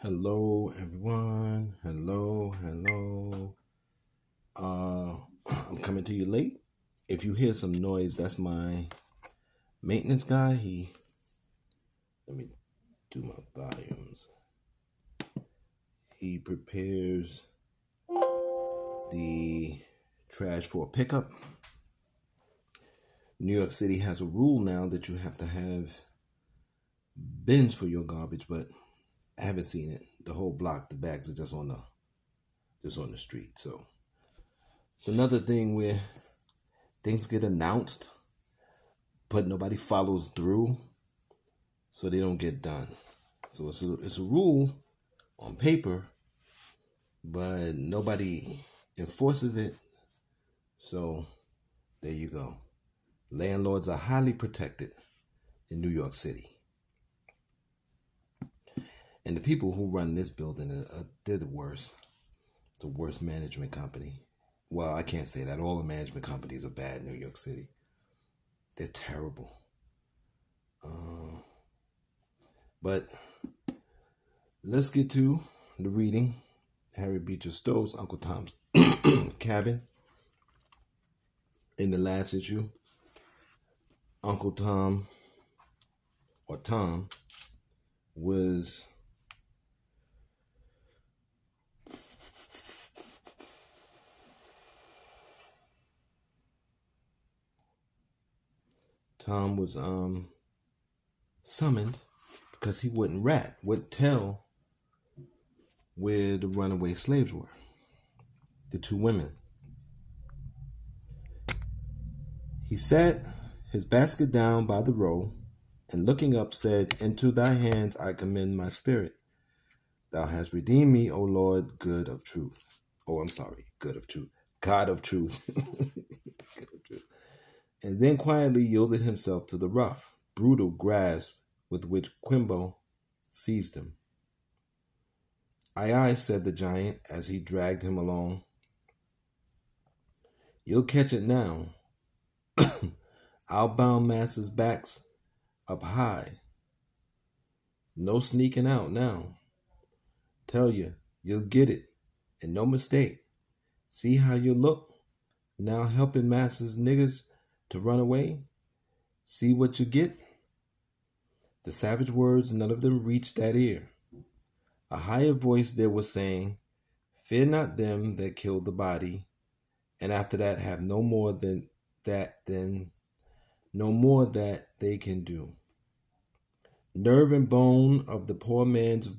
Hello, everyone. Hello, hello. Uh, I'm coming to you late. If you hear some noise, that's my maintenance guy. He, let me do my volumes. He prepares the trash for pickup. New York City has a rule now that you have to have bins for your garbage, but I haven't seen it. The whole block, the bags are just on the just on the street. So it's another thing where things get announced, but nobody follows through, so they don't get done. So it's a it's a rule on paper, but nobody enforces it. So there you go. Landlords are highly protected in New York City. And the people who run this building, are, they're the worst. The worst management company. Well, I can't say that. All the management companies are bad in New York City. They're terrible. Uh, but let's get to the reading. Harriet Beecher Stowe's Uncle Tom's Cabin. In the last issue, Uncle Tom or Tom was Tom was um summoned because he wouldn't rat, wouldn't tell where the runaway slaves were. The two women. He sat his basket down by the row, and looking up said, Into thy hands I commend my spirit. Thou hast redeemed me, O Lord, good of truth. Oh, I'm sorry, good of truth. God of truth. good of truth and then quietly yielded himself to the rough, brutal grasp with which Quimbo seized him. Aye, aye, said the giant as he dragged him along. You'll catch it now. I'll bound masses' backs up high. No sneaking out now. Tell you, you'll get it, and no mistake. See how you look? Now helping masses niggers to run away? See what you get? The savage words, none of them reached that ear. A higher voice there was saying, Fear not them that kill the body, and after that have no more than that than no more that they can do. Nerve and bone of the poor man's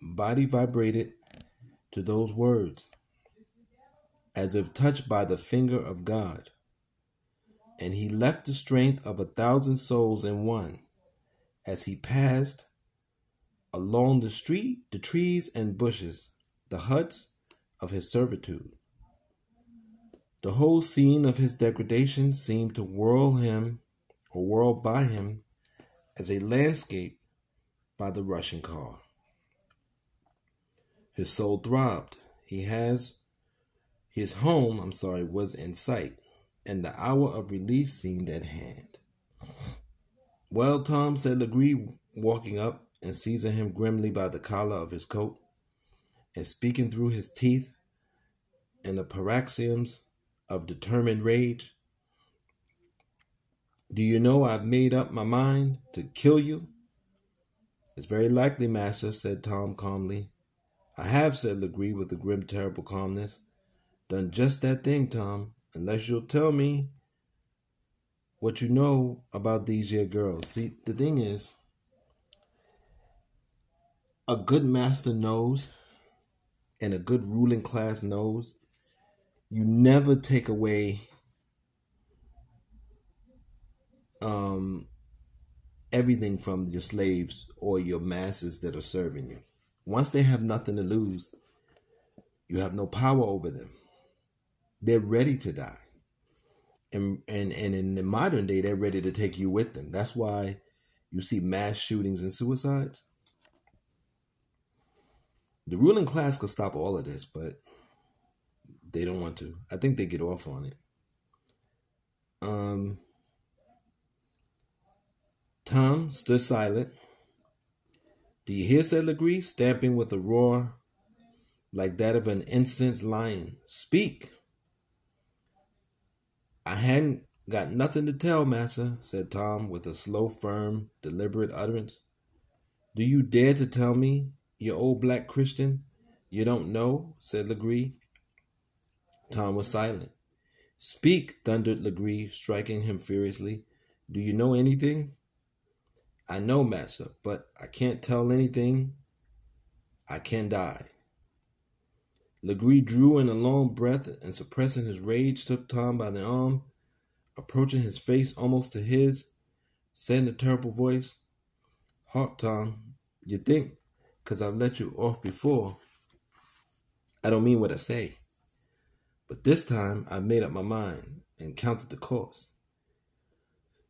body vibrated to those words, as if touched by the finger of God and he left the strength of a thousand souls in one. As he passed along the street, the trees and bushes, the huts of his servitude. The whole scene of his degradation seemed to whirl him or whirl by him as a landscape by the rushing car. His soul throbbed. He has his home, I'm sorry, was in sight and the hour of release seemed at hand. Well, Tom, said Legree, walking up and seizing him grimly by the collar of his coat, and speaking through his teeth in the paroxysms of determined rage. Do you know I've made up my mind to kill you? It's very likely, master, said Tom calmly. I have, said Legree with a grim, terrible calmness. Done just that thing, Tom unless you'll tell me what you know about these here girls. See, the thing is, a good master knows, and a good ruling class knows, you never take away um, everything from your slaves or your masses that are serving you. Once they have nothing to lose, you have no power over them. They're ready to die. And, and and in the modern day, they're ready to take you with them. That's why you see mass shootings and suicides. The ruling class could stop all of this, but they don't want to. I think they get off on it. Um, Tom stood silent. Do you hear? said Legree, stamping with a roar like that of an incensed lion. Speak. I hadn't got nothing to tell, massa, said Tom with a slow, firm, deliberate utterance. Do you dare to tell me, you old black Christian, you don't know? said Legree. Tom was silent. Speak, thundered Legree, striking him furiously. Do you know anything? I know, massa, but I can't tell anything. I can die. Legree drew in a long breath and, suppressing his rage, took Tom by the arm, approaching his face almost to his, said in a terrible voice, Hark, Tom, you think, 'cause I've let you off before, I don't mean what I say. But this time I made up my mind and counted the cost.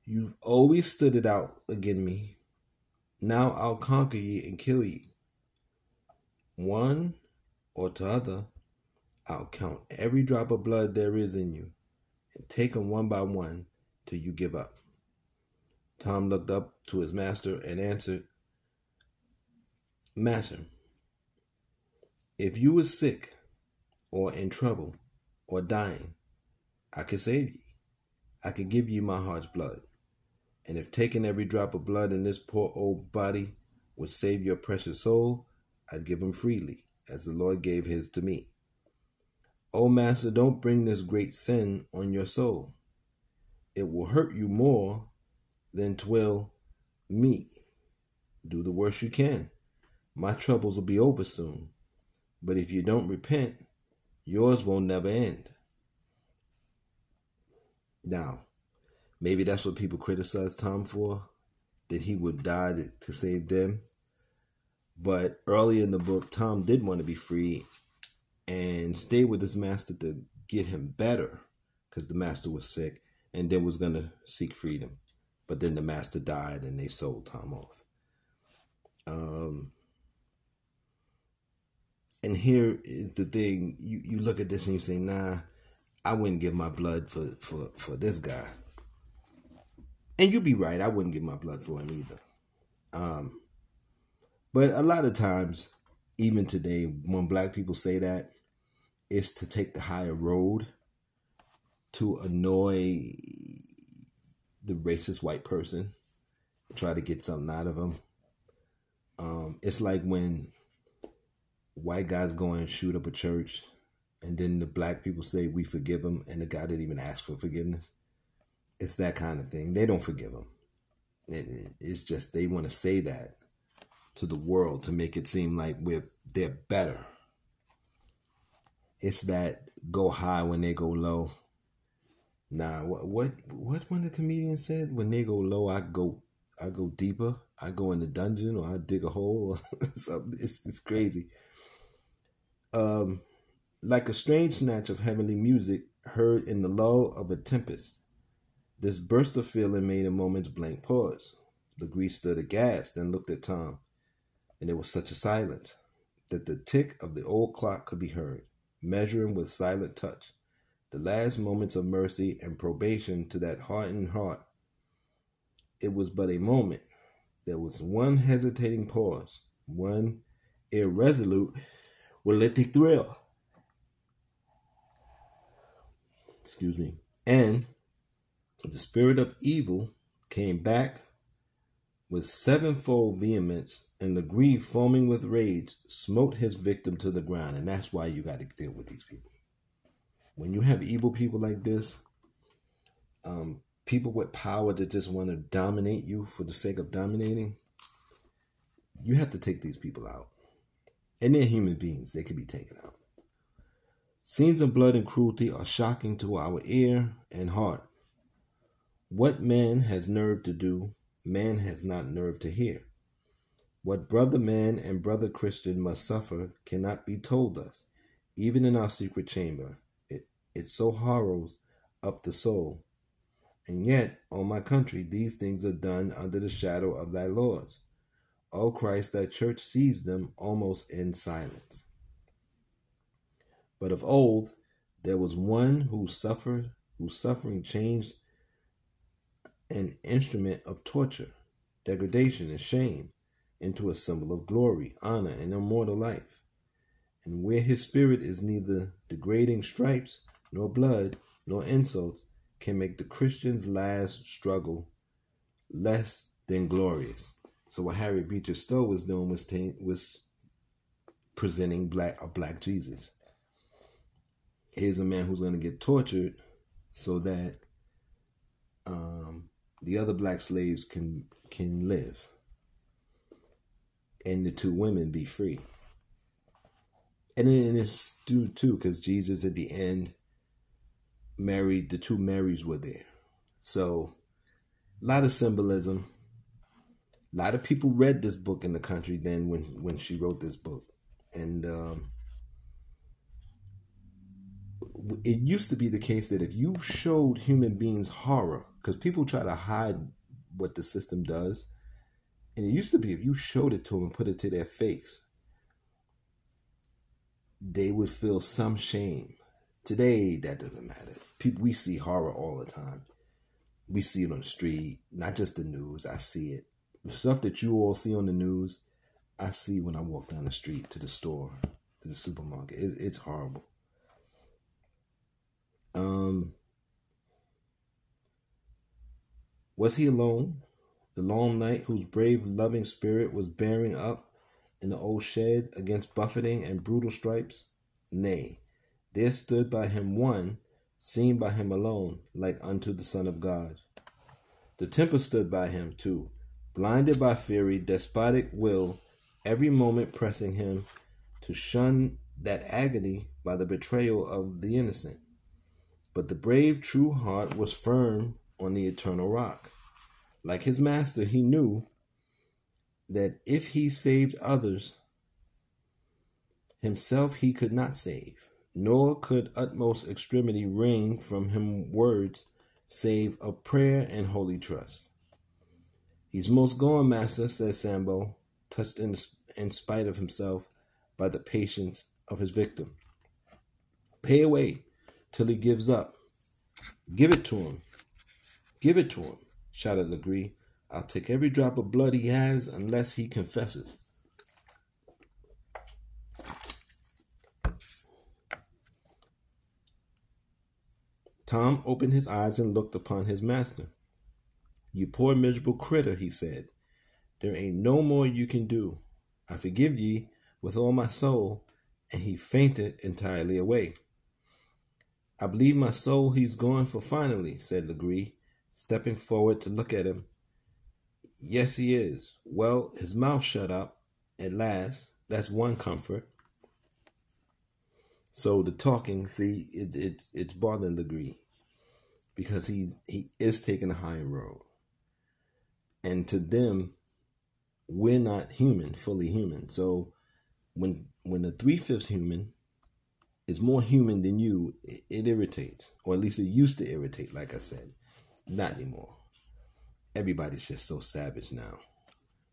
You've always stood it out again me. Now I'll conquer ye and kill ye. One or t'other, I'll count every drop of blood there is in you and take 'em one by one till you give up. Tom looked up to his master and answered, Master, if you was sick or in trouble or dying, I could save ye. I could give you my heart's blood. And if taking every drop of blood in this poor old body would save your precious soul, I'd give him freely as the Lord gave his to me. Oh, Master, don't bring this great sin on your soul. It will hurt you more than twill me. Do the worst you can. My troubles will be over soon. But if you don't repent, yours will never end. Now, maybe that's what people criticize Tom for, that he would die to save them. But early in the book, Tom did want to be free and stay with his master to get him better because the master was sick and then was going to seek freedom. But then the master died and they sold Tom off. Um, and here is the thing you, you look at this and you say, nah, I wouldn't give my blood for, for, for this guy. And you'd be right, I wouldn't give my blood for him either. Um, but a lot of times, even today, when black people say that, it's to take the higher road to annoy the racist white person, try to get something out of them. Um, it's like when white guys go and shoot up a church, and then the black people say we forgive them, and the guy didn't even ask for forgiveness. It's that kind of thing. They don't forgive him. It, it's just they want to say that to the world to make it seem like we're they're better. It's that go high when they go low. Nah, what what what when the comedian said when they go low, I go I go deeper. I go in the dungeon or I dig a hole or something. It's it's crazy. Um, like a strange snatch of heavenly music heard in the lull of a tempest. This burst of feeling made a moment's blank pause. Legree stood aghast and looked at Tom and there was such a silence that the tick of the old clock could be heard, measuring with silent touch the last moments of mercy and probation to that hardened heart. It was but a moment. There was one hesitating pause, one irresolute, relenting thrill. Excuse me. And the spirit of evil came back with sevenfold vehemence and the Legree, foaming with rage, smote his victim to the ground. And that's why you got to deal with these people. When you have evil people like this, um, people with power that just want to dominate you for the sake of dominating, you have to take these people out. And they're human beings, they can be taken out. Scenes of blood and cruelty are shocking to our ear and heart. What man has nerve to do, man has not nerve to hear. What brother man and brother Christian must suffer cannot be told us, even in our secret chamber. It, it so harrows up the soul. And yet, O my country, these things are done under the shadow of thy laws. O Christ, thy church sees them almost in silence. But of old, there was one who suffered, whose suffering changed an instrument of torture, degradation, and shame into a symbol of glory, honor, and immortal life. And where his spirit is neither degrading stripes, nor blood, nor insults, can make the Christian's last struggle less than glorious. So what Harriet Beecher Stowe was doing was t- was presenting black a black Jesus. Here's a man who's going to get tortured so that um, the other black slaves can can live and the two women be free. And then it's due too, because Jesus at the end married the two Marys were there. So a lot of symbolism. A lot of people read this book in the country then when when she wrote this book. And um it used to be the case that if you showed human beings horror, because people try to hide what the system does, and it used to be if you showed it to them and put it to their face, they would feel some shame. Today, that doesn't matter. People, we see horror all the time. We see it on the street, not just the news. I see it. The stuff that you all see on the news, I see when I walk down the street to the store, to the supermarket. It, it's horrible. Um, was he alone? The long night, whose brave, loving spirit was bearing up in the old shed against buffeting and brutal stripes? Nay, there stood by him one, seen by him alone, like unto the Son of God. The tempest stood by him too, blinded by fury, despotic will, every moment pressing him to shun that agony by the betrayal of the innocent. But the brave, true heart was firm on the eternal rock. Like his master, he knew that if he saved others, himself he could not save, nor could utmost extremity wring from him words save of prayer and holy trust. He's most gone, master, says Sambo, touched in, in spite of himself by the patience of his victim. Pay away, till he gives up. Give it to him. Give it to him, shouted Legree. I'll take every drop of blood he has unless he confesses. Tom opened his eyes and looked upon his master. You poor miserable critter, he said. There ain't no more you can do. I forgive ye with all my soul. And he fainted entirely away. I believe my soul he's going for finally, said Legree, stepping forward to look at him. Yes, he is. Well, his mouth shut up at last. That's one comfort. So the talking, see, it, it's it's bothering Legree because he's he is taking a higher road, and to them, we're not human, fully human. So when when the three fifths human is more human than you, it, it irritates, or at least it used to irritate. Like I said, not anymore. Everybody's just so savage now,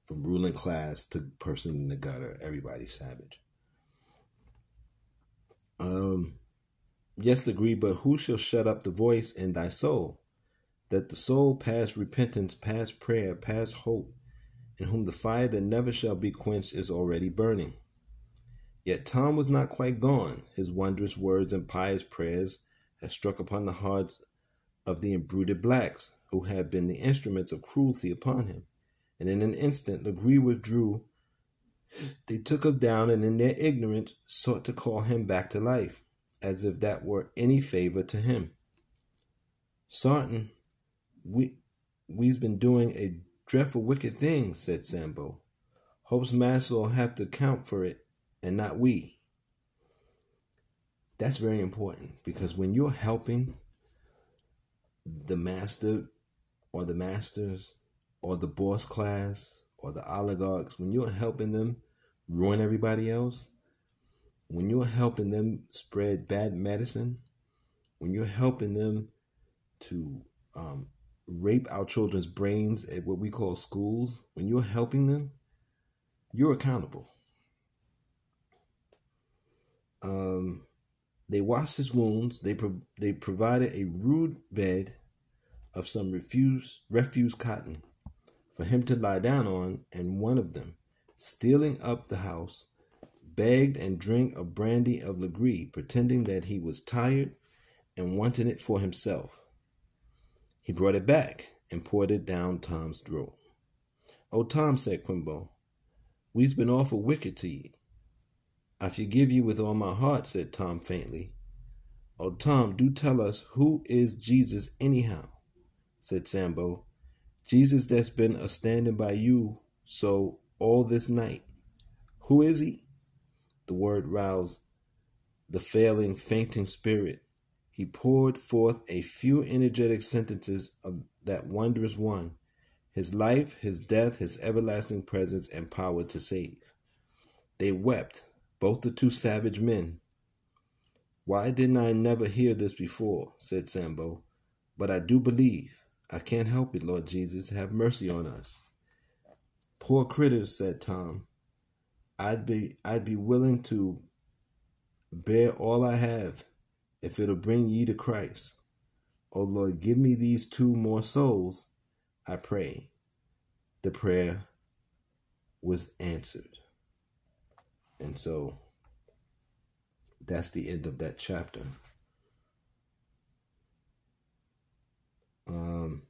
from ruling class to person in the gutter. Everybody's savage. Um, yes, Legree, but who shall shut up the voice in thy soul? That the soul past repentance, past prayer, past hope, in whom the fire that never shall be quenched is already burning. Yet Tom was not quite gone. His wondrous words and pious prayers had struck upon the hearts of the imbruted blacks, who had been the instruments of cruelty upon him. And in an instant, Legree withdrew. They took him down, and in their ignorance sought to call him back to life, as if that were any favor to him. Sartin, we we's been doing a dreadful wicked thing, said Sambo. Hope's master'll have to count for it and not we. That's very important because when you're helping the master or the masters or the boss class or the oligarchs, when you're helping them ruin everybody else, when you're helping them spread bad medicine, when you're helping them to um, rape our children's brains at what we call schools, when you're helping them, you're accountable. Um, they washed his wounds. They pro- they provided a rude bed of some refuse refuse cotton for him to lie down on, and one of them, stealing up the house, begged and drank a brandy of Legree, pretending that he was tired and wanted it for himself. He brought it back and poured it down Tom's throat. Oh, Tom, said Quimbo, we's been awful wicked to ye. I forgive you with all my heart, said Tom faintly. Oh, Tom, do tell us who is Jesus anyhow, said Sambo. Jesus that's been a standing by you so all this night. Who is he? The word roused the failing, fainting spirit. He poured forth a few energetic sentences of that wondrous one his life, his death, his everlasting presence, and power to save. They wept, both the two savage men. Why didn't I never hear this before? said Sambo. But I do believe. I can't help it, Lord Jesus. Have mercy on us. Poor critters, said Tom. I'd be I'd be willing to bear all I have if it'll bring ye to Christ. O Lord, give me these two more souls, I pray. The prayer was answered. And so that's the end of that chapter. Um,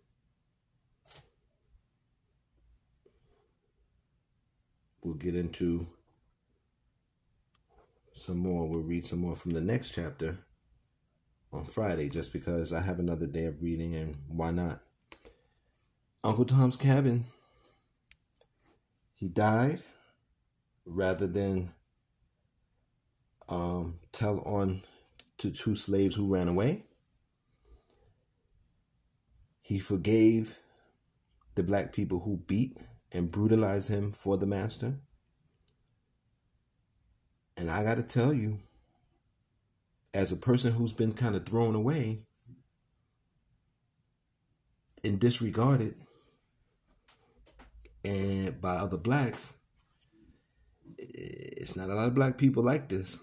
we'll get into some more. We'll read some more from the next chapter on Friday just because I have another day of reading and why not? Uncle Tom's Cabin. He died rather than um, tell on to two slaves who ran away. He forgave the black people who beat and brutalized him for the master. And I got to tell you, as a person who's been kind of thrown away and disregarded and by other blacks, it's not a lot of black people like this.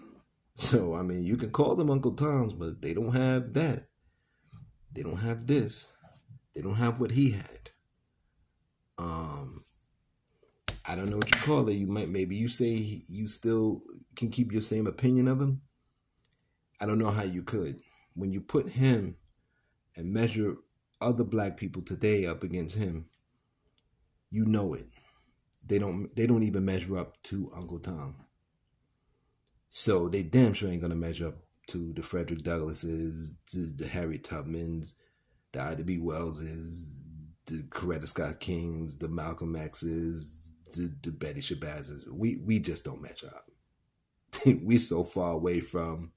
So I mean, you can call them Uncle Toms, but they don't have that. They don't have this. They don't have what he had. Um, I don't know what you call it. You might maybe you say you still can keep your same opinion of him. I don't know how you could. When you put him and measure other black people today up against him, you know it. They don't they don't even measure up to Uncle Tom. So they damn sure ain't gonna measure up to the Frederick Douglasses, to the Harriet Tubmans, the Ida B. Wellses, the Coretta Scott Kings, the Malcolm X's, the, the Betty Shabazz. We we just don't match up. we so far away from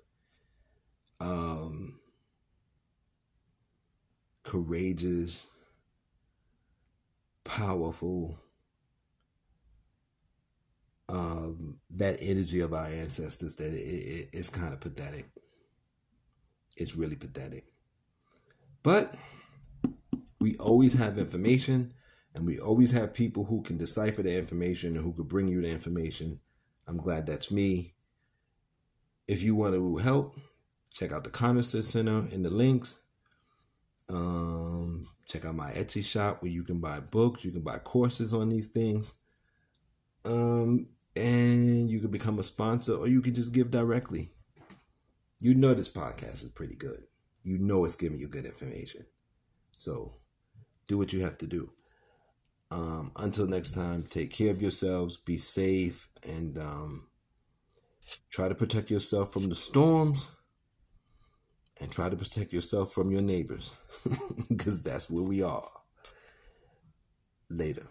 um courageous, powerful, um, that energy of our ancestors that it, it, it's kind of pathetic. It's really pathetic. But we always have information and we always have people who can decipher the information and who could bring you the information. I'm glad that's me. If you want to help, check out the Connoisseur Center in the links. Um, check out my Etsy shop where you can buy books, you can buy courses on these things. Um, and you can become a sponsor or you can just give directly. You know this podcast is pretty good. You know it's giving you good information. So do what you have to do. Um, until next time, take care of yourselves, be safe, and um, try to protect yourself from the storms and try to protect yourself from your neighbors because that's where we are. Later.